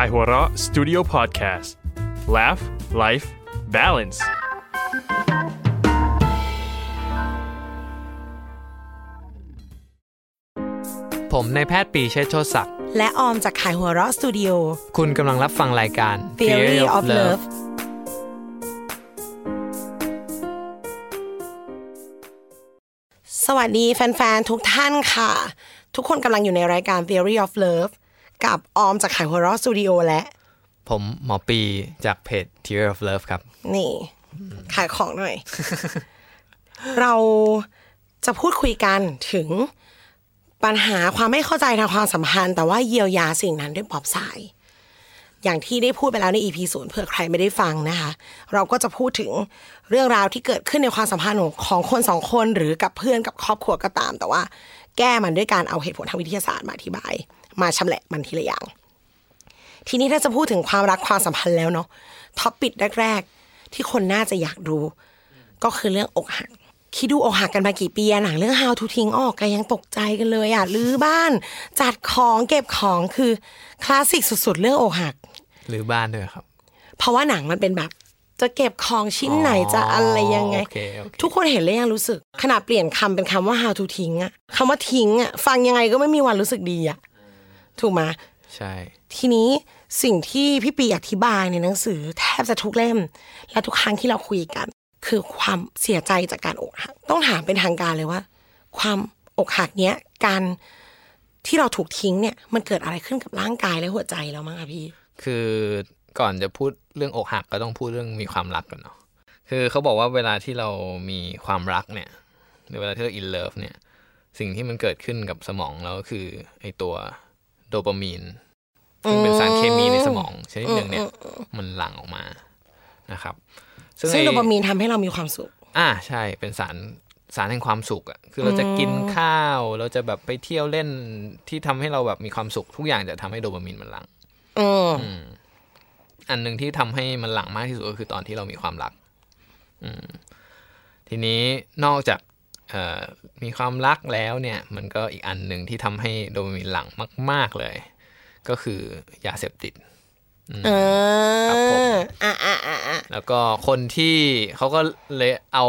Kaihura Studio Podcast Laugh Life Balance ผมนายแพทย์ปรีเชษฐ์โชติศักดิ์ และออมจากขายหัวเราะสตูดิโอ คุณกำลังรับฟังรายการ Theory of Love สวัสดีแฟน ๆ ทุกท่านค่ะ ทุกคนกำลังอยู่ในรายการ Theory of Love กับออมจากขายหัวเราะสตูดิโอและ ผมหมอปีจากเพจ Theory of Love ครับ นี่ ขายของหน่อย เราจะพูดคุยกันถึงปัญหาความไม่เข้าใจทางความสัมพันธ์ แต่ว่าเยียวยาสิ่งนั้นด้วยปลอบสาย อย่างที่ได้พูดไปแล้วใน EP ศูนย์เผื่อใครไม่ได้ฟังนะคะ เราก็จะพูดถึงเรื่องราวที่เกิดขึ้นในความสัมพันธ์ของคนสองคนหรือกับเพื่อนกับครอบครัวก็ตาม แต่ว่าแก้มันด้วยการเอาเหตุผลทางวิทยาศาสตร์มาอธิบาย มาชำแหละมันทีละอย่าง ทีนี้ถ้าจะพูดถึงความรักความสัมพันธ์แล้วเนาะท็อปปิดแรก ๆ ที่คนน่าจะอยากรู้ ก็คือเรื่องอกหักคิดดูอกหักกันมากี่ปีอะหนังเรื่อง How to ทิ้งออกกันยังตกใจกันเลยอะรื้อบ้าน จัดของเก็บของคือคลาสสิกสุด ๆ เรื่องอกหักหรือบ้านด้วยครับ เพราะว่าหนังมันเป็นแบบ จะเก็บของชิ้นไหนจะอะไรยังไงโอเคโอเคทุกคนเห็นแล้วยังรู้สึก ขนาดเปลี่ยนคำเป็นคำว่า how to ทิ้งอะคำว่าทิ้งอะฟังยังไงก็ไม่มีวันรู้สึกดีอะ ถูกไหมใช่ ทีนี้สิ่งที่พี่ปีอธิบายในหนังสือแทบจะทุกเล่ม และทุกครั้งที่เราคุยกัน คือความเสียใจจากการอกหักต้องถามเป็นทางการเลยว่า ความอกหักเนี้ยการที่เราถูกทิ้งเนี่ยมันเกิดอะไรขึ้นกับร่างกายและหัวใจเรามั้งคะพี่ คือก่อนจะพูดเรื่องอกหักก็ต้องพูดเรื่องมีความรักกันเนาะคือเขาบอกว่าเวลาที่เรามีความรักเนี่ยหรือเวลาที่เราอินเลิฟเนี่ย สิ่งที่มันเกิดขึ้นกับสมองเราก็คือไอตัว โดปามีนซึ่งเป็นสารเคมีในสมองชนิดหนึ่งเนี่ยมันหลั่งออกมานะครับ ซึ่งไอ้โดปามีนทำให้เรามีความสุข อ่าใช่เป็นสารสารแห่งความสุขอะคือเราจะกินข้าว เราจะแบบไปเที่ยวเล่นที่ทำให้เราแบบมีความสุข ทุกอย่างจะทำให้โดปามีนมันหลั่งอืมอันหนึ่งที่ทำให้มันหลั่งมากที่สุดก็คือตอนที่เรามีความรัก อืมทีนี้นอกจากเอ่อ มีความรักแล้วเนี่ยมันก็อีกอันหนึ่งที่ทำให้โดปามีนหลั่งมาก ๆเลย ก็คือยาเสพติดเอครับผมออะอะอะอะแล้วก็คนที่เขาก็เลยเอา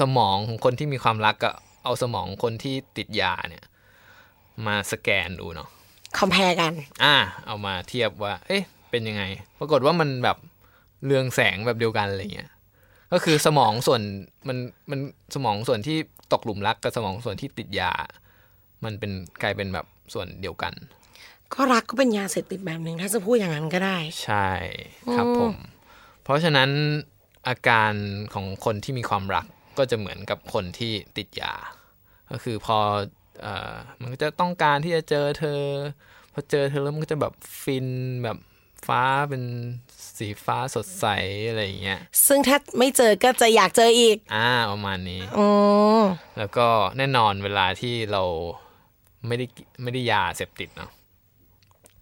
สมองของคนที่มีความรักกับเอาสมองคนที่ติดยาเนี่ย มาสแกนดูเนาะ compare กัน อ่า เอามาเทียบว่า เอ๊ะ เป็นยังไง ปรากฏว่ามันแบบเรืองแสงแบบเดียวกันอะไรเงี้ย ก็คือสมองส่วนมันมันสมองส่วนที่ตกหลุมรักกับสมองส่วนที่ติดยา มันเป็นกลายเป็นแบบส่วนเดียวกัน ก็รักก็เป็นยาเสพติดแบบหนึ่งถ้าจะพูดอย่างนั้นก็ได้ ใช่ครับผม เพราะฉะนั้นอาการของคนที่มีความรักก็จะเหมือนกับคนที่ติดยา ก็คือพอเอ่อมันก็จะต้องการที่จะเจอเธอ พอเจอเธอแล้วมันก็จะแบบฟินแบบ ฟ้าเป็นสีฟ้าสดใสอะไรอย่างเงี้ย ซึ่งถ้าไม่เจอก็จะอยากเจออีก อ่าประมาณนี้อืมแล้วก็แน่นอนเวลาที่เราไม่ได้ไม่ได้ยาเสพติดเนาะ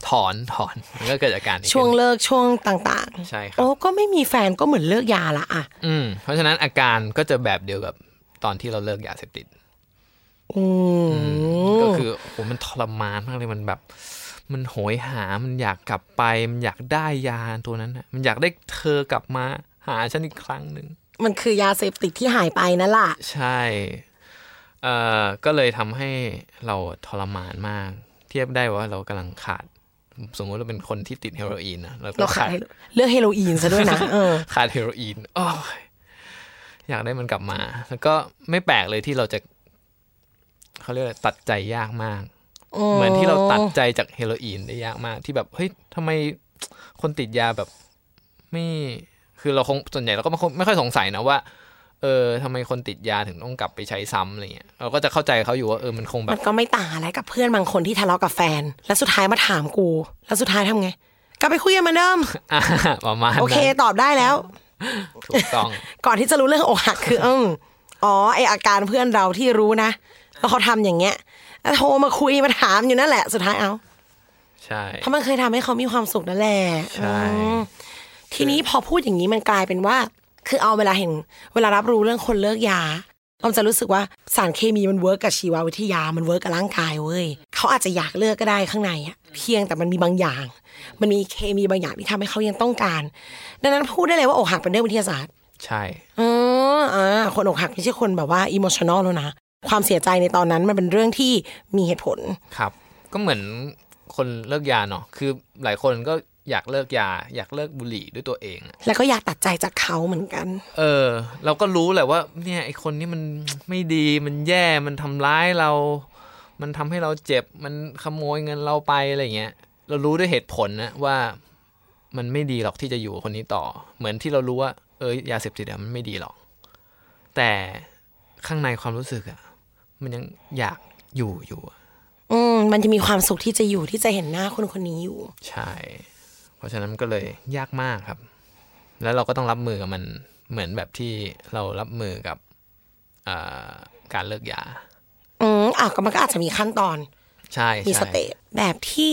ถอนถอนมันก็เกิดอาการนี้ขึ้นช่วงเลิกช่วงต่างใช่คๆรับโอ้ก็ไม่มีแฟนก็เหมือนเลิกยาละอะ อืม เพราะฉะนั้นอาการก็จะแบบเดียวกับตอนที่เราเลิกยาเสพติดอืมก็คือโอ้โหมันทรมานมากเลยมันแบบ มันโหยหา มันอยากกลับไป มันอยากได้ยาตัวนั้นน่ะมันอยากได้เธอกลับมา หาฉันอีกครั้งหนึ่ง มันคือยาเสพติดที่หายไปนั่นแหละ ใช่ เอ่อ ก็เลยทำให้เราทรมานมาก เทียบได้ว่าเรากำลังขาด สมมติเราเป็นคนที่ติดเฮโรอีนนะเราก็เราขาขาดดเลือกเฮโรอีนซะด้วยนะเออขาดเฮโรอีนโอ้ยอยากได้มันกลับมา แล้วก็ไม่แปลกเลยที่เราจะเขาเรียกอะไรตัดใจยากมาก เหมือนที่เราตัดใจจากเฮโรอีนได้ยากมากที่แบบเฮ้ยทำไมคนติดยาแบบไม่คือเราคงส่วนใหญ่เราก็ไม่ค่อยไม่ค่อยสงสัยนะว่า เออทำไมคนติดยาถึงต้องกลับไปใช้ซ้ำอะไรเงี้ยเราก็จะเข้าใจเขาอยู่ว่าเออมันคงแบมับนก็ไม่ต่างอะไรกับเพื่อนบางคนที่ทะเลาะกับแฟน แล้วสุดท้ายมาถามกู แล้วสุดท้ายทำไงกลับไปคุยกันเหมือนเดิมอ่าประมาณโอเคนั้นตอบได้แล้วถูกต้อง ก่อนที่จะรู้เรื่องอกหักคืออืมอ๋อไออาการเพื่อนเราที่รู้นะแล้วเขาทำอย่างเงี้ยแล้ว โทรมาคุยมาถามอยู่นั่นแหละสุดท้ายเอาใช่เพราะมันเคยทำให้เขามีความสุขนั่นแหละใช่อืมทีนี้พอพูดอย่างนี้มันกลายเป็นว่า คือออมเวลาเห็น เวลารับรู้เรื่องคนเลิกยาออมจะรู้สึกว่าสารเคมีมัน work กับชีววิทยา มัน work กับร่างกายเว้ยเขาอาจจะอยากเลิกก็ได้ข้างในอะเพียงแต่มันมีบางอย่าง มันมีเคมีบางอย่างที่ทำให้เขายังต้องการ ดังนั้นพูดได้เลยว่าอกหักเป็นเรื่องวิทยาศาสตร์ ใช่อ๋ออ่าคนอกหักไม่ใช่คนแบบว่า emotional แล้วนะ ความเสียใจในตอนนั้นมันเป็นเรื่องที่มีเหตุผลครับ ก็เหมือนคนเลิกยาเนาะคือหลายคนก็อยากเลิกยา อยากเลิกบุหรี่ด้วยตัวเองอะแล้วก็อยากตัดใจจากเขาเหมือนกัน เออ เราก็รู้แหละว่าเนี่ยไอคนนี้มันไม่ดีมันแย่มันทำร้ายเรา มันทำให้เราเจ็บมันขโมยเงินเราไปอะไรเงี้ย เรารู้ด้วยเหตุผลนะว่ามันไม่ดีหรอกที่จะอยู่กับคนนี้ต่อ เหมือนที่เรารู้ว่า เออยาเสพติดอะมันไม่ดีหรอก แต่ข้างในความรู้สึกอะ มันยังอยากอยู่อยู่อะอืมมันจะมีความสุขที่จะอยู่ที่จะเห็นหน้าคนคนนี้อยู่ ใช่ เพราะฉะนั้นมันก็เลยยากมากครับ แล้วเราก็ต้องรับมือกับมันเหมือนแบบที่เรารับมือกับอ่าการเลิกยา อืมอะก็มันก็อาจจะมีขั้นตอน ใช่มีใช่สเตจแบบที่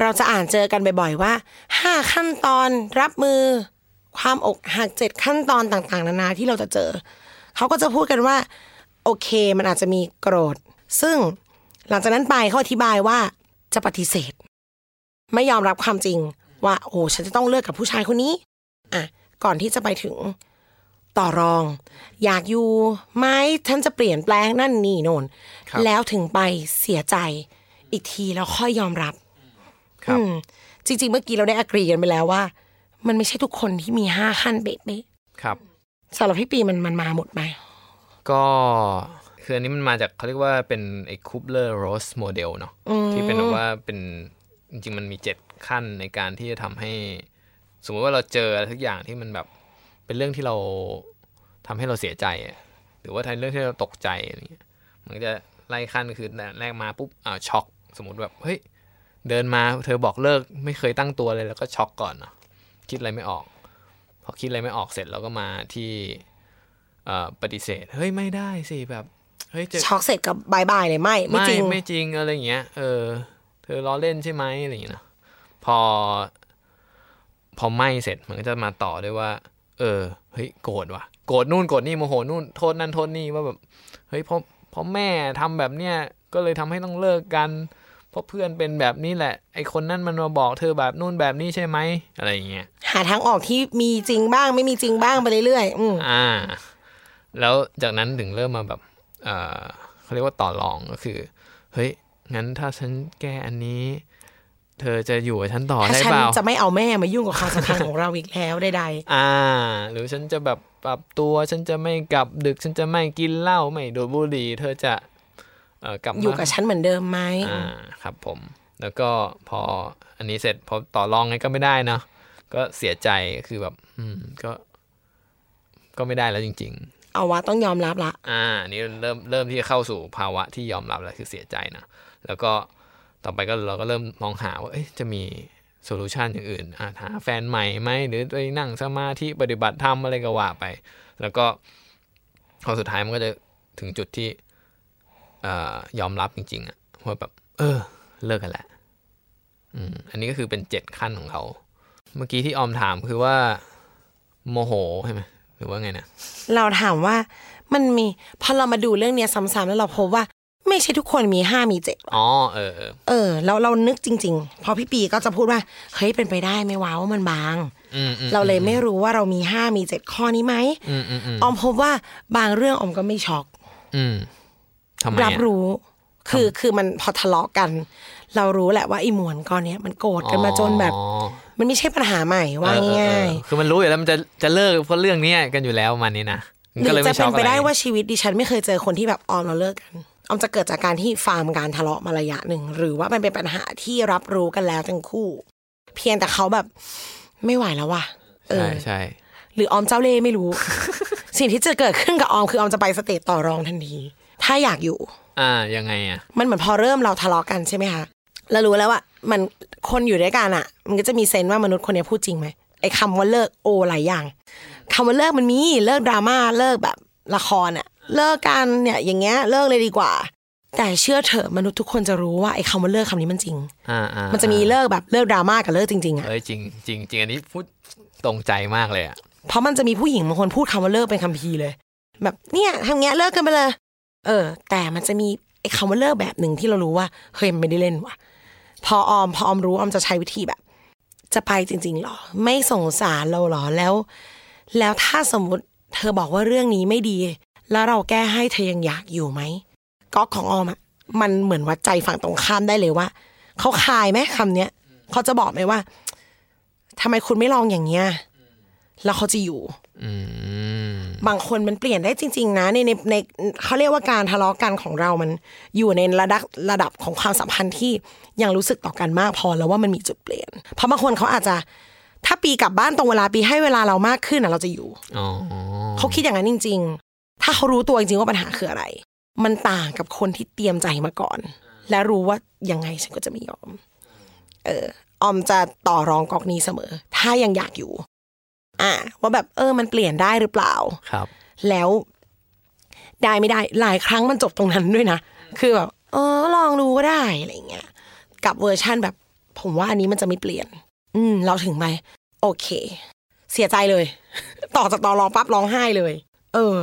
เราจะอ่านเจอกันบ่อยๆว่าห้าขั้นตอนรับมือ ความอกหักเจ็ดขั้นตอนต่าง ๆ นานาที่เราจะเจอ เขาก็จะพูดกันว่า โอเค มันอาจจะมีโกรธ ซึ่งหลังจากนั้นไปเขาอธิบายว่าจะปฏิเสธ ไม่ยอมรับความจริงว่า โอ้ฉันจะต้องเลิกกับผู้ชายคนนี้อะก่อนที่จะไปถึงต่อรอง อยากอยู่ไหมฉันจะเปลี่ยนแปลงนั่นนี่โน่นครับแล้วถึงไปเสียใจอีกทีแล้วค่อยยอมรับครับอืมจริง ๆ เมื่อกี้เราได้อกรีกันไปแล้วว่า มันไม่ใช่ทุกคนที่มีห้าขั้นเป๊ะครับๆสำหรับพี่ปีมันมันมาหมดไหม ก็คืออันนี้มันมาจากเขาเรียกว่าเป็นไอ้ Kübler-Ross model เนาะที่เป็นแบบว่าเป็นจริงๆมันมีเจ็ดขั้นในการที่จะทำให้ สมมติว่าเราเจออะไรทุกอย่างที่มันแบบเป็นเรื่องที่เราทำให้เราเสียใจอะหรือว่าทำเรื่องที่เราตกใจอะไรเงี้ยมันก็จะไล่ขั้นคือแรกมาปุ๊บอ่าช็อก สมมติแบบเฮ้ยเดินมาเธอบอกเลิกไม่เคยตั้งตัวเลยแล้วก็ช็อกก่อนเนาะคิดอะไรไม่ออก พอคิดอะไรไม่ออกเสร็จเราก็มาที่เอ่อ ปฏิเสธ เฮ้ยไม่ได้สิแบบเฮ้ยจะช็อกเสร็จกับ bye bye เลยไม่ไม่จริงไม่จริงอะไรอย่างเงี้ยเออ เธอล้อเล่นใช่ไหมอะไรอย่างเงี้ยนะพอ พอไม่เสร็จมันก็จะมาต่อด้วยว่า เออเฮ้ยโกรธว่ะโกรธนู่นโกรธนี่โมโหนู่นโทษนั่นโทษนี่ว่าแบบเฮ้ยเพราะเพราะแม่ทำแบบเนี้ยก็เลยทำให้ต้องเลิกกันเพราะเพื่อนเป็นแบบนี้แหละ ไอคนนั้นมันมาบอกเธอแบบนู่นแบบนี้ใช่ไหมอะไรอย่างเงี้ยหาทางออกที่มีจริงบ้างไม่มีจริงบ้างไปเรื่อยๆอืมอ่า แล้วจากนั้นถึงเริ่มมาแบบเออเขาเรียกว่าต่อรองก็คือ เฮ้ย งั้นถ้าฉันแก้อันนี้ เธอจะอยู่กับฉันต่อถ้าได้ฉันเปล่าจะไม่เอาแม่มายุ่งกับความสัมพันธ์ของเราอีกแล้วใดอ่า หรือฉันจะแบบปรับตัว ฉันจะไม่กลับดึก ฉันจะไม่กินเหล้าไม่ดูดบุหรี่ เธอจะเอ่อกลับๆมาอยู่กับฉันเหมือนเดิมไหมอ่าครับผม แล้วก็พออันนี้เสร็จพอต่อรองไงก็ไม่ได้เนาะก็เสียใจคือแบบ อืมก็ ก็ไม่ได้แล้วจริง ๆ เอาวะต้องยอมรับละ อ่า นี่เริ่มเริ่มที่จะเข้าสู่ภาวะที่ยอมรับแล้วคือเสียใจนะ แล้วก็ต่อไปก็เราก็เริ่มมองหาว่าจะมีโซลูชันอย่างอื่นอ่าหาแฟนใหม่ไหมหรือไปนั่งสมาธิปฏิบัติธรรมอะไรก็ว่าไป แล้วก็พอสุดท้ายมันก็จะถึงจุดที่เอ่อยอมรับจริงๆอะว่าแบบ เออ เลิกกันแหละอืมอันนี้ก็คือเป็นเจ็ดขั้นของเขา เมื่อกี้ที่ออมถามคือว่า โมโหใช่ไหม หรือว่าไงนะเราถามว่ามันมีพอเรามาดูเรื่องเนี้ยซ้ำๆแล้วเราพบว่า ไม่ใช่ทุกคนมีห้ามีเจ็ดอ๋อเออ เออเออแล้วเรานึกจริง ๆ พอพี่ปีก็จะพูดว่าเฮ้ยเป็นไปได้ไหมวะว่ามันบางอืมอืมเราเลยไม่รู้ว่าเรามีห้ามีเจ็ดข้อนี้ไหมอืมอืมอืมออมพบว่าบางเรื่องออมก็ไม่ช็อกอืมทำไมรับอะรู้ คือคือมันพอทะเลาะกัน เรารู้แหละว่าไอ้มวลก้อนเนี้ยมันโกรธกันมาจนแบบอ๋อมันไม่ใช่ปัญหาใหม่ว่าเออเออง่ายเออคือมันรู้อยู่แล้วมันจะจะเลิกเพราะเรื่องเนี้ยกันอยู่แล้วมันนี้นะๆมันหก็รืเลยอจะไม่ช็เป็อนกไปอะไรได้ว่าชีวิตดิฉันไม่เคยเจอคนที่แบบออมเราเลิกกันออมจะเกิดจากการที่ฟาร์มการทะเลาะมาระยะหนึ่งหรือว่ามันเป็นปัญหาที่รับรู้กันแล้วทั้งคู่ เพียงแต่เขาแบบไม่ไหวแล้วว่ะเอใช่อใช่หรือออมเจ้าเล่ห์ไม่รู้ สิ่งที่จะเกิดขึ้นกับออมคือออมจะไปสเตจต่อรองทันทีถ้าอยากอยู่ อ่ายังไงอะมันเหมือนพอเริ่มเราทะเลาะกันใช่ไหมคะ เรารู้แล้วว่ามันคนอยู่ด้วยกันอะ มันก็จะมีเซนส์ว่ามนุษย์คนนี้พูดจริงไหมไอ้คำว่าเลิกโอหลายอย่างคำว่าเลิกมันมีเลิกดราม่าเลิกแบบละครอะ เลิกกันเนี่ยอย่างเงี้ยเลิกเลยดีกว่า แต่เชื่อเถอะมนุษย์ทุกคนจะรู้ว่าไอ้คำว่าเลิกคำนี้มันจริงอ่าอ่ามันจะมีเลิกแบบเลิกดราม่ากับเลิกจริงๆอะเอ้ยจริงจริงจริงอันนี้พูดตรงใจมากเลยอะเพราะมันจะมีผู้หญิงบางคนพูดคำว่าเลิกเป็นคัมภีร์เลย แบบเนี่ยทำเงี้ยเลิกกันไปเลย เออ แต่มันจะมีไอ้คำว่าเลิกแบบหนึ่งที่เรารู้ว่าเฮ้ยมันไม่ได้เล่นว่ะ พอออมพอออมรู้ออมจะใช้วิธีแบบ จะไปจริงๆหรอ ไม่สงสารเราหรอแล้ว แล้วถ้าสมมุติเธอบอกว่าเรื่องนี้ไม่ดี แล้วเราแก้ให้เธอยังอยากอยู่ไหมก๊อกของออมอะมันเหมือนวัดใจฝั่งตรงข้ามได้เลยว่าเขาคายไหมคำเนี้ยเขาจะบอกไหมว่าทำไมคุณไม่ลองอย่างเงี้ยแล้วเขาจะอยู่ บางคนมันเปลี่ยนได้จริง ๆ นะในในในเขาเรียกว่าการทะเลาะกันของเรามันอยู่ในระดับระดับของความสัมพันธ์ที่ยังรู้สึกต่อกันมากพอแล้วว่ามันมีจุดเปลี่ยน เพราะบางคนเขาอาจจะ ถ้าปีกลับบ้านตรงเวลาปีให้เวลาเรามากขึ้นอะเราจะอยู่อ๋อเขาคิดอย่างนั้นจริง ๆ ถ้าเขารู้ตัวจริงๆว่าปัญหาคืออะไร มันต่างกับคนที่เตรียมใจมาก่อน และรู้ว่ายังไงฉันก็จะไม่ยอม เออออมจะต่อรองกอกนี้เสมอ ถ้ายังอยากอยู่ อ่าว่าแบบเออมันเปลี่ยนได้หรือเปล่าครับ แล้วได้ไม่ได้หลายครั้งมันจบตรงนั้นด้วยนะคือแบบเออลองดูก็ได้อะไรเงี้ยกับเวอร์ชั่นแบบ ผมว่าอันนี้มันจะไม่เปลี่ยน อืม เราถึงไหมโอเค เสียใจเลย ต่อจากตอนรองปั๊บร้องไห้เลย เออ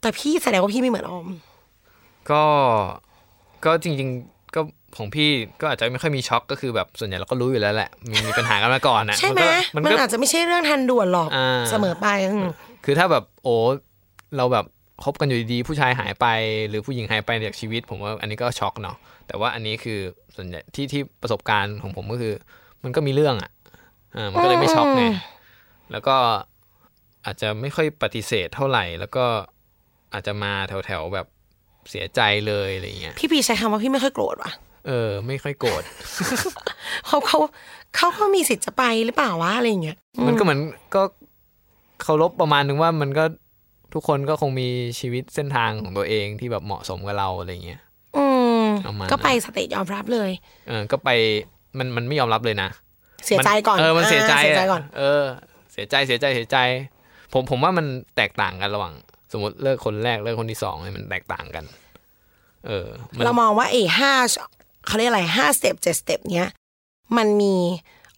แต่พี่แสดงว่าพี่ไม่เหมือนออม ก็ก็จริงๆก็ ของพี่ก็อาจจะไม่ค่อยมีช็อกก็คือแบบส่วนใหญ่เราก็รู้อยู่แล้วแหละมีมีปัญหากันมาก่อนนะใช่ไหมก็มันก็อาจจะไม่ใช่เรื่องทันด่วนหรอกอ่าเสมอไปอืมคือถ้าแบบโอ้เราแบบคบกันอยู่ดีๆผู้ชายหายไป หรือผู้หญิงหายไปจากชีวิต ผมว่าอันนี้ก็ช็อกเนาะแต่ว่าอันนี้คือส่วนใหญ่ที่ที่ประสบการณ์ของผมก็คือ มันก็มีเรื่องอะอ่ามันก็เลยไม่ช็อกไงแล้วก็อาจจะไม่ค่อยปฏิเสธเท่าไหร่ แล้วก็อาจจะมาแถวๆแบบเสียใจเลยอะไรเงี้ยพี่ปีใช้คำว่าพี่ไม่ค่อยโกรธว่ะ เออ ไม่ค่อยโกรธเขาเขาเขาก็มีสิทธิ์จะไปหรือเปล่าวะอะไรอย่างเงี้ยมันก็เหมือนก็เคารพประมาณนึงว่ามันก็ทุกคนก็คงมีชีวิตเส้นทางของตัวเองที่แบบเหมาะสมกับเราอะไรเงี้ยอืมประมาณนั้นก็ไปสเตจยอมรับเลย เออ ก็ไปมันมันไม่ยอมรับเลยนะ เสียใจก่อน เออ มันเสียใจาเสียใจอะก่อน เออ เสียใจ เสียใจ เสียใจ ผมผมว่ามันแตกต่างกันระหว่าง สมมติเลิกคนแรกเลิกคนที่สองเนี่ยมันแตกต่างกัน เออมันเรามองว่าไอ้ห้า เขาเรียกอะไรห้า step เจ็ด step เนี้ยมันมี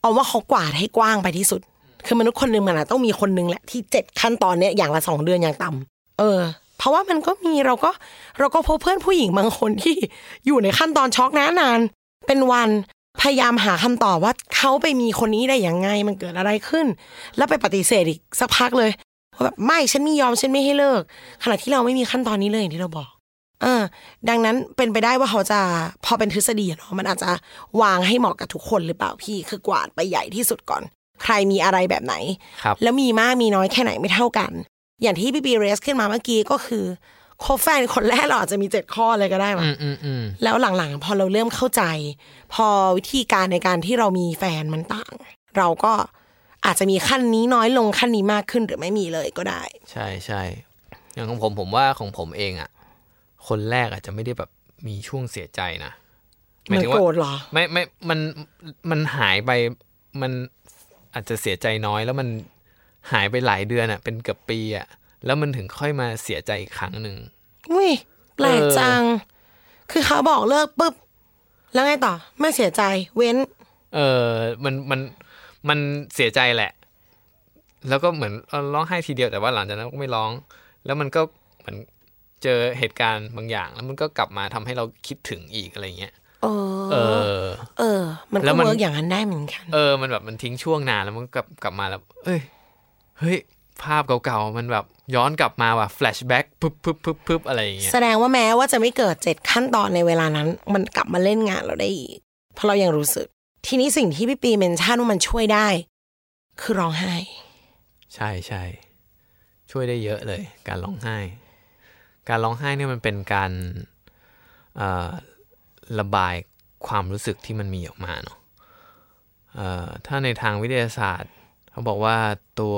เอาว่าเขากวาดให้กว้างไปที่สุด คือมนุษย์คนหนึ่งมันอะต้องมีคนหนึ่งแหละที่เจ็ดขั้นตอนเนี้ยอย่างละสองเดือนอย่างต่ำเออ เพราะว่ามันก็มีเราก็เราก็พบเพื่อนผู้หญิงบางคนที่อยู่ในขั้นตอนช็อกนานาน เป็นวันพยายามหาคำตอบว่าเขาไปมีคนนี้ได้ยังไงมันเกิดอะไรขึ้น แล้วไปปฏิเสธอีกสักพักเลยว่าแบบไม่ฉันไม่ยอมฉันไม่ให้เลิก ขณะที่เราไม่มีขั้นตอนนี้เลยอย่างที่เราบอก เออ ดังนั้นเป็นไปได้ว่าเขาจะพอเป็นทฤษฎีอะเนาะมันอาจจะวางให้เหมาะกับทุกคนหรือเปล่าพี่ คือกวาดไปใหญ่ที่สุดก่อน ใครมีอะไรแบบไหนครับแล้วมีมากมีน้อยแค่ไหนไม่เท่ากัน อย่างที่พี่ปีเรสขึ้นมาเมื่อกี้ก็คือคบแฟนคนแรกเราอาจจะมีเจ็ดข้อเลยก็ได้มั้อืงมอืมอืมแล้วหลังๆ พอเราเริ่มเข้าใจ พอวิธีการในการที่เรามีแฟนมันต่าง เราก็อาจจะมีขั้นนี้น้อยลงขั้นนี้มากขึ้นหรือไม่มีเลยก็ได้ ใช่ใช่อย่างของผมผมว่าของผมเองอะ คนแรกอาจจะไม่ได้แบบมีช่วงเสียใจนะหมันถึงโกรว่าธเหรอไม่ไม่มันมันหายไปมันอาจจะเสียใจน้อยแล้วมันหายไปหลายเดือนอะ เป็นเกือบปีอะ แล้วมันถึงค่อยมาเสียใจอีกครั้งหนึ่งอุ้ยแปลกเออจัง คือเขาบอกเลิกปุ๊บ แล้วไงต่อ ไม่เสียใจเว้น เออมันมันมันเสียใจแหละ แล้วก็เหมือนเออร้องไห้ทีเดียวแต่ว่าหลังจากนั้นก็ไม่ร้อง แล้วมันก็เหมือน เจอเหตุการณ์บางอย่าง แล้วมันก็กลับมาทำให้เราคิดถึงอีกอะไรเงี้ยเอเอออเออ มันแล้ก็วมัน work อย่างนั้นได้เหมือนกัน เออ มันแบบมันทิ้งช่วงนานแล้วมันก็กลับกลับมาแล้ว เอ้ย เฮ้ย ภาพเก่าๆ มันแบบย้อนกลับมาว่ะ flashback ปึ๊บปึ๊บปึ๊บปึ๊บอะไรอย่างเงี้ย แสดงว่าแม้ว่าจะไม่เกิดเจ็ดขั้นตอนในเวลานั้น มันกลับมาเล่นงานเราได้อีก เพราะเรายังรู้สึก ทีนี้สิ่งที่พี่ปีเมนชั่นว่ามันช่วยได้ คือร้องไห้ ใช่ใช่ ช่วยได้เยอะเลย การร้องไห้ การร้องไห้เนี่ยมันเป็นการเอ่อระบายความรู้สึกที่มันมีออกมาเนาะเอ่อถ้าในทางวิทยาศาสตร์ เขาบอกว่าตัว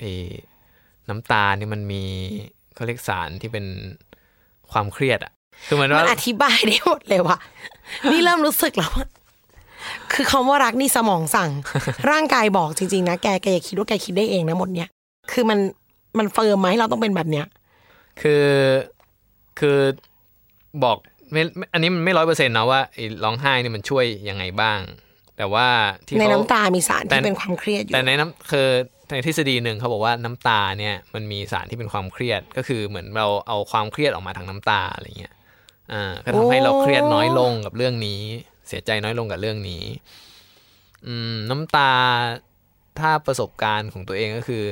เออน้ำตาเนี่ยมันมีเขาเรียกสารที่เป็นความเครียดอะคือเหมือนมันว่าอธิบายได้หมดเลยว่ะนี่เริ่มรู้สึกแล้วว่าคือคำว่ารักนี่สมองสั่ง ร่างกายบอกจริงๆนะแกแกอย่าคิดว่าแกคิดได้เองนะหมดเนี้ยคือมันมัน firm ไหมเราต้องเป็นแบบเนี้ย คือคือบอกไม่ไม่อันนี้มันไม่ร้อยเปอร์เซ็นต์นะว่าไอ้ร้องไห้เนี่ยมันช่วยยังไงบ้าง แต่ว่าที่ในเขา น้ำตา มีสารแต่ ที่เป็นความเครียดอยู่ แต่ในน้ำคือในทฤษฎีหนึ่งเขาบอกว่าน้ำตาเนี่ยมันมีสารที่เป็นความเครียดก็คือเหมือนเราเอาความเครียดออกมาทางน้ำตาอะไรเงี้ยอ่าก็ทำให้เราเครียดน้อยลงกับเรื่องนี้ เสียใจน้อยลงกับเรื่องนี้ อืม น้ำตาถ้าประสบการณ์ของตัวเองก็คือ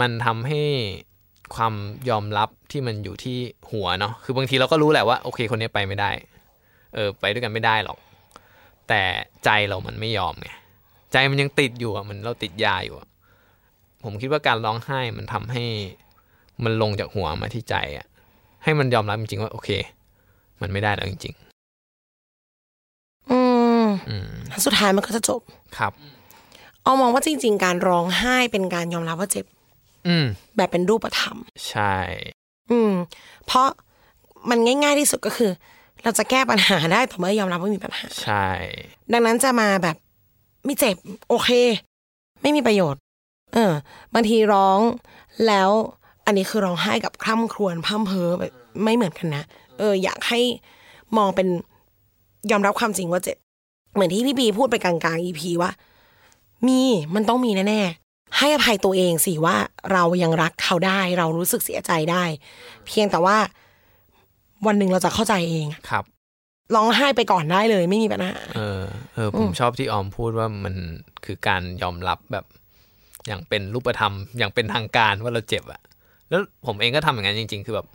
มันทำให้ ความยอมรับที่มันอยู่ที่หัวเนาะคือบางทีเราก็รู้แหละว่าโอเคคนนี้ไปไม่ได้ เออ ไปด้วยกันไม่ได้หรอก แต่ใจเรามันไม่ยอมไงใจมันยังติดอยู่อะมันเราติดยาอยู่อะผมคิดว่าการร้องไห้มันทำให้มันลงจากหัวมาที่ใจอะ ให้มันยอมรับจริงๆว่า โอเค มันไม่ได้แล้วจริงอืมๆอืมแล้วสุดท้ายมันก็จะจบครับ เอามองว่าจริง ๆ การร้องไห้เป็นการยอมรับว่าเจ็บอืม แบบเป็นรูปธรรม ใช่ อืม เพราะมันง่าย ๆที่สุดก็คือ เราจะแก้ปัญหาได้ต่อเมื่อยอมรับว่ามีปัญหา ใช่ ดังนั้นจะมาแบบไม่เจ็บ โอเค ไม่มีประโยชน์ เออบางทีร้องแล้วอันนี้คือร้องไห้กับคร่ำครวญพร่ำเพ้อแบบไม่เหมือนกันนะ เออ อยากให้มองเป็นยอมรับความจริงว่าเจ็บ เหมือนที่พี่บีพูดไปกลางๆ EP ว่า มีมันต้องมีแน่ๆ ให้อภัยตัวเองสิว่าเรายังรักเขาได้ เรารู้สึกเสียใจได้ เพียงแต่ว่าวันหนึ่งเราจะเข้าใจเองครับร้องไห้ไปก่อนได้เลยไม่มีปัญหาเออเออผมชอบที่ออมพูดว่ามันคือการยอมรับแบบ อย่างเป็นรูปธรรม อย่างเป็นทางการว่าเราเจ็บอะแล้วผมเองก็ทำอย่างนั้นจริง ๆ คือแบบ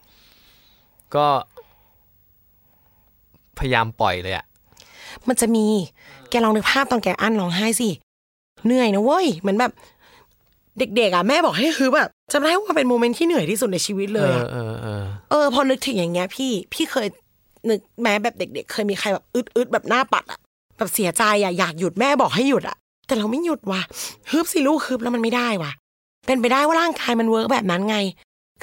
ก็ พยายามปล่อยเลยอะมันจะมี แกลองนึกภาพตอนแกอั้นร้องไห้สิเหนื่อยนะเว้ยเหมือนแบบ เด็กๆอะแม่บอกให้คือแบบจำได้ว่าเป็น moment ที่เหนื่อยที่สุดในชีวิตเอเลยออะเออเออเออพอนึกถึงอย่างเงี้ยพี่พี่เคยนึกแม้แบบเด็ก ๆ เคยมีใครแบบอึดๆแบบหน้าปัดอะแบบเสียใจอะอยากหยุดแม่บอกให้หยุดอะ แต่เราไม่หยุดว่ะฮึบสิลูกฮึบแล้วมันไม่ได้ว่ะ เป็นไปได้ว่าร่างกายมัน work แบบนั้นไง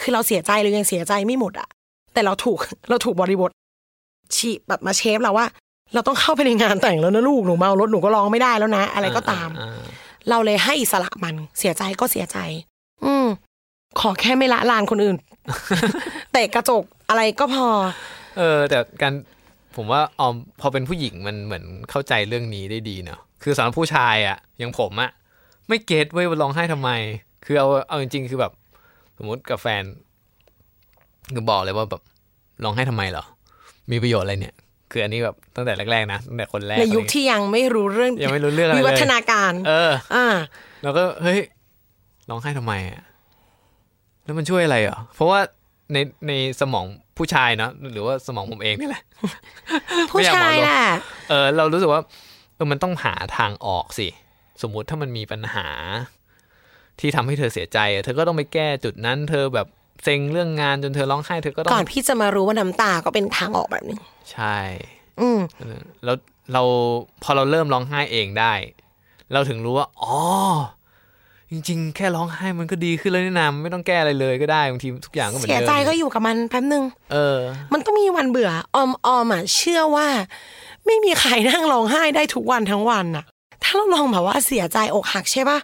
คือเราเสียใจเรายังเสียใจไม่หมดอะ แต่เราถูกเราถูกบริบทฉีแบบมาเชฟเราว่า เราต้องเข้าไปในงานแต่งแล้วนะลูกหนูเมารถหนูก็ร้องไม่ได้แล้วนะ อะไรก็ตามอ่อ่ เราเลยให้อิสระมันเสียใจก็เสียใจ อืม ขอแค่ไม่ละลานคนอื่นเตะกระจกอะไรก็พอ เออ แต่การผมว่าออมพอเป็นผู้หญิงมันเหมือนเข้าใจเรื่องนี้ได้ดีเนาะคือสำหรับผู้ชายอะอย่างผมอะไม่เก็ตเว้ยว่าร้องไห้ทำไม คือเอาเอาจริงๆคือแบบ สมมติกับแฟนคือบอกเลยว่าแบบร้องไห้ทำไมเหรอมีประโยชน์อะไรเนี่ย คืออันนี้แบบตั้งแต่แรกๆนะตั้งแต่คนแรกในยุคที่ยังไม่รู้เรื่องยังไม่รู้เรื่องอะไรวิเลยวัฒนาการ เออ อ่า แล้วก็เฮ้ยร้องไห้ทำไมอะแล้วมันช่วยอะไรเหรอเพราะว่าในในสมองผู้ชายเนอะหรือว่าสมองผมเองนี่แหละ ผู้ชายแหละเออเรารู้สึกว่าเออมันต้องหาทางออกสิ สมมุติถ้ามันมีปัญหา ที่ทำให้เธอเสียใจอะเธอก็ต้องไปแก้จุดนั้น เธอแบบ เซ็งเรื่องงานจนเธอร้องไห้เธอก็ต้อก่องนพี่จะมารู้ว่าน้ำตาก็เป็นทางออกแบบหนึ่งใช่ อืมเออแล้วเราพอเราเริ่มร้องไห้เองได้ เราถึงรู้ว่าอ๋อจริง ๆ แค่ร้องไห้มันก็ดีขึ้นแล้วนี่นามันไม่ต้องแก้อะไรเลยก็ได้บางทีทุกอย่างก็เหมือนเสียเดิมใจก็อยู่กับมันแป๊บนึง เออ มันก็มีวันเบื่อออมออมอะเชื่อว่า ไม่มีใครนั่งร้องไห้ได้ทุกวันทั้งวันน่ะ ถ้าเราลองแบบว่าเสียใจอกหักใช่ปะ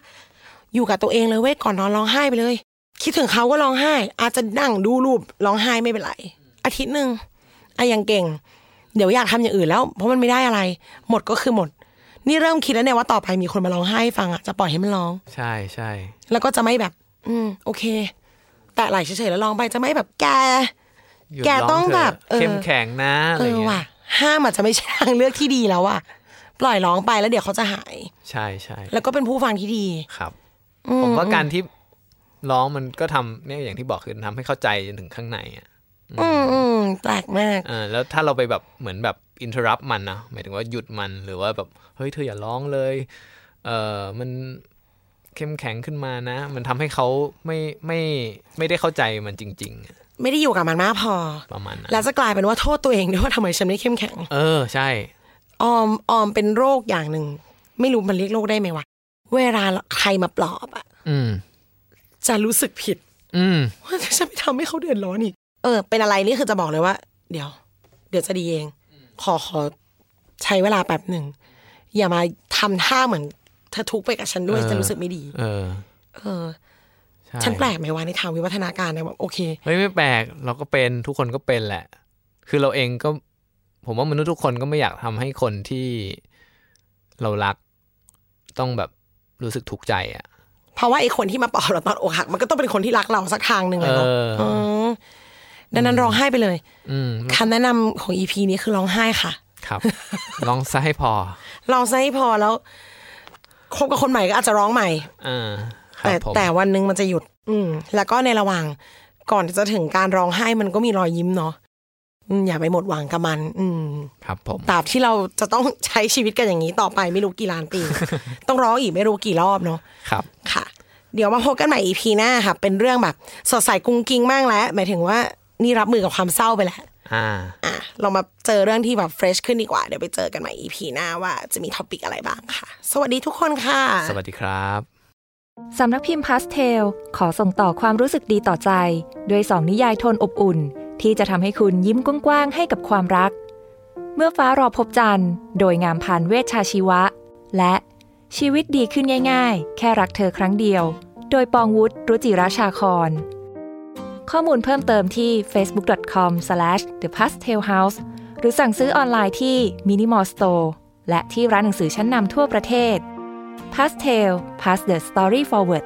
อยู่กับตัวเองเลยเว้ยก่อนนอนร้องไห้ไปเลย คิดถึงเขาก็ร้องไห้ อาจจะนั่งดูรูปร้องไห้ไม่เป็นไร อาทิตย์หนึ่งอะยังเก่ง เดี๋ยวอยากทำอย่างอื่นแล้ว เพราะมันไม่ได้อะไร หมดก็คือหมด นี่เริ่มคิดแล้วเนี่ยว่าต่อไปมีคนมาร้องไห้ให้ฟังอะจะปล่อยให้มันร้อง ใช่ใช่แล้วก็จะไม่แบบ อืม โอเค แต่ไหลเฉยๆแล้วร้องไปจะไม่แบบแกหยุดแกร้ต้องเถะแบบเออเข้มแข็งนะอะเอไรอเงี้ว่ะยห้ามอาจจะไม่ใช่ทางเลือกที่ดีแล้วอะปล่อยร้องไปแล้วเดี๋ยวเขาจะหาย ใช่ใช่แล้วก็เป็นผู้ฟังที่ดีครับอืผมว่าการที่ ร้องมันก็ทำเนี่ยอย่างที่บอกคือทำให้เข้าใจจนถึงข้างในอะอืมอืมแปลกมากเออแล้วถ้าเราไปแบบเหมือนแบบอินเทอร์รับมันนะหมายถึงว่าหยุดมันหรือว่าแบบเฮ้ยเธออย่าร้องเลยเออมันเข้มแข็งขึ้นมานะ มันทำให้เขาไม่ไม่ไม่ได้เข้าใจมันจริงๆอะไม่ได้อยู่กับมันมากพอประมาณนั้นแล้วจะกลายเป็นว่าโทษตัวเองด้วยว่าทำไมฉันไม่เข้มแข็ง เออใช่ออมออมเป็นโรคอย่างหนึ่งไม่รู้มันเรียกโรคได้ไหมวะเวลาใครมาปลอบอะ อืม จะรู้สึกผิด อืมว่าฉันไม่ทำให้เขาเดือดร้อนอีก เออ เป็นอะไรนี่คือจะบอกเลยว่า เดี๋ยว เดี๋ยวจะดีเอง ขอขอใช้เวลาแป๊บหนึ่ง อย่ามาทำท่าเหมือนเธอทุกข์ไปกับฉันด้วยเออจะรู้สึกไม่ดี เออ เออใช่ฉันแปลกไหมวะในทางวิวัฒนาการเนี่ยแบบโอเคเฮ้ยไม่แปลกเราก็เป็นทุกคนก็เป็นแหละ คือเราเองก็ ผมว่ามนุษย์ทุกคนก็ไม่อยากทำให้คนที่เรารักต้องแบบรู้สึกทุกข์ใจอะ เพราะว่าไอ้คนที่มาปลอบเราตอนอกหัก มันก็ต้องเป็นคนที่รักเราสักทางหนึ่งเลยเอเนาะอมดังนั้นร้องไห้ไปเลยอืมคำแนะนำของ EP นี้คือร้องไห้ค่ะ ครับลองซะให้พอลองซะให้พอแล้วคบกับคนใหม่ก็อาจจะร้องใหม่อ่าครัแต่บผมแต่วันหนึงมันจะหยุด อืมแล้วก็ในระหว่างก่อนจะถึงการร้องไห้มันก็มีรอยยิ้มเนาะ อืมอย่าไปหมดหวังกับมัน อืม ครับผมตราบที่เราจะต้องใช้ชีวิตกันอย่างนี้ต่อไปไม่รู้กี่ล้านปี ต้องร้องอีกไม่รู้กี่รอบเนาะครับค่ะ เดี๋ยวมาพบกันใหม่ EP หน้าค่ะ เป็นเรื่องแบบสดใสกุ้งกิ้งมากแล้ว หมายถึงว่านี่รับมือกับความเศร้าไปแล้วอ่าอะเรามาเจอเรื่องที่แบบ fresh ขึ้นดีกว่า เดี๋ยวไปเจอกันใหม่ EP หน้าว่าจะมี topic อะไรบ้างค่ะ สวัสดีทุกคนค่ะ สวัสดีครับสำนักพิมพ์พาสเทลขอส่งต่อความรู้สึกดีต่อใจ ด้วยสองนิยายโทนอบอุ่น ที่จะทำให้คุณยิ้มกว้างๆให้กับความรัก เมื่อฟ้ารอพบจันทร์ โดยงามพันเวชชาชีวะ และชีวิตดีขึ้นง่ายๆ แค่รักเธอครั้งเดียว โดยปองวุฒิรุจิราชาคร ข้อมูลเพิ่มเติมที่ facebook.com/thepastelhouse หรือสั่งซื้อออนไลน์ที่ Minimal Store และที่ร้านหนังสือชั้นนำทั่วประเทศ Pastel Pass the Story Forward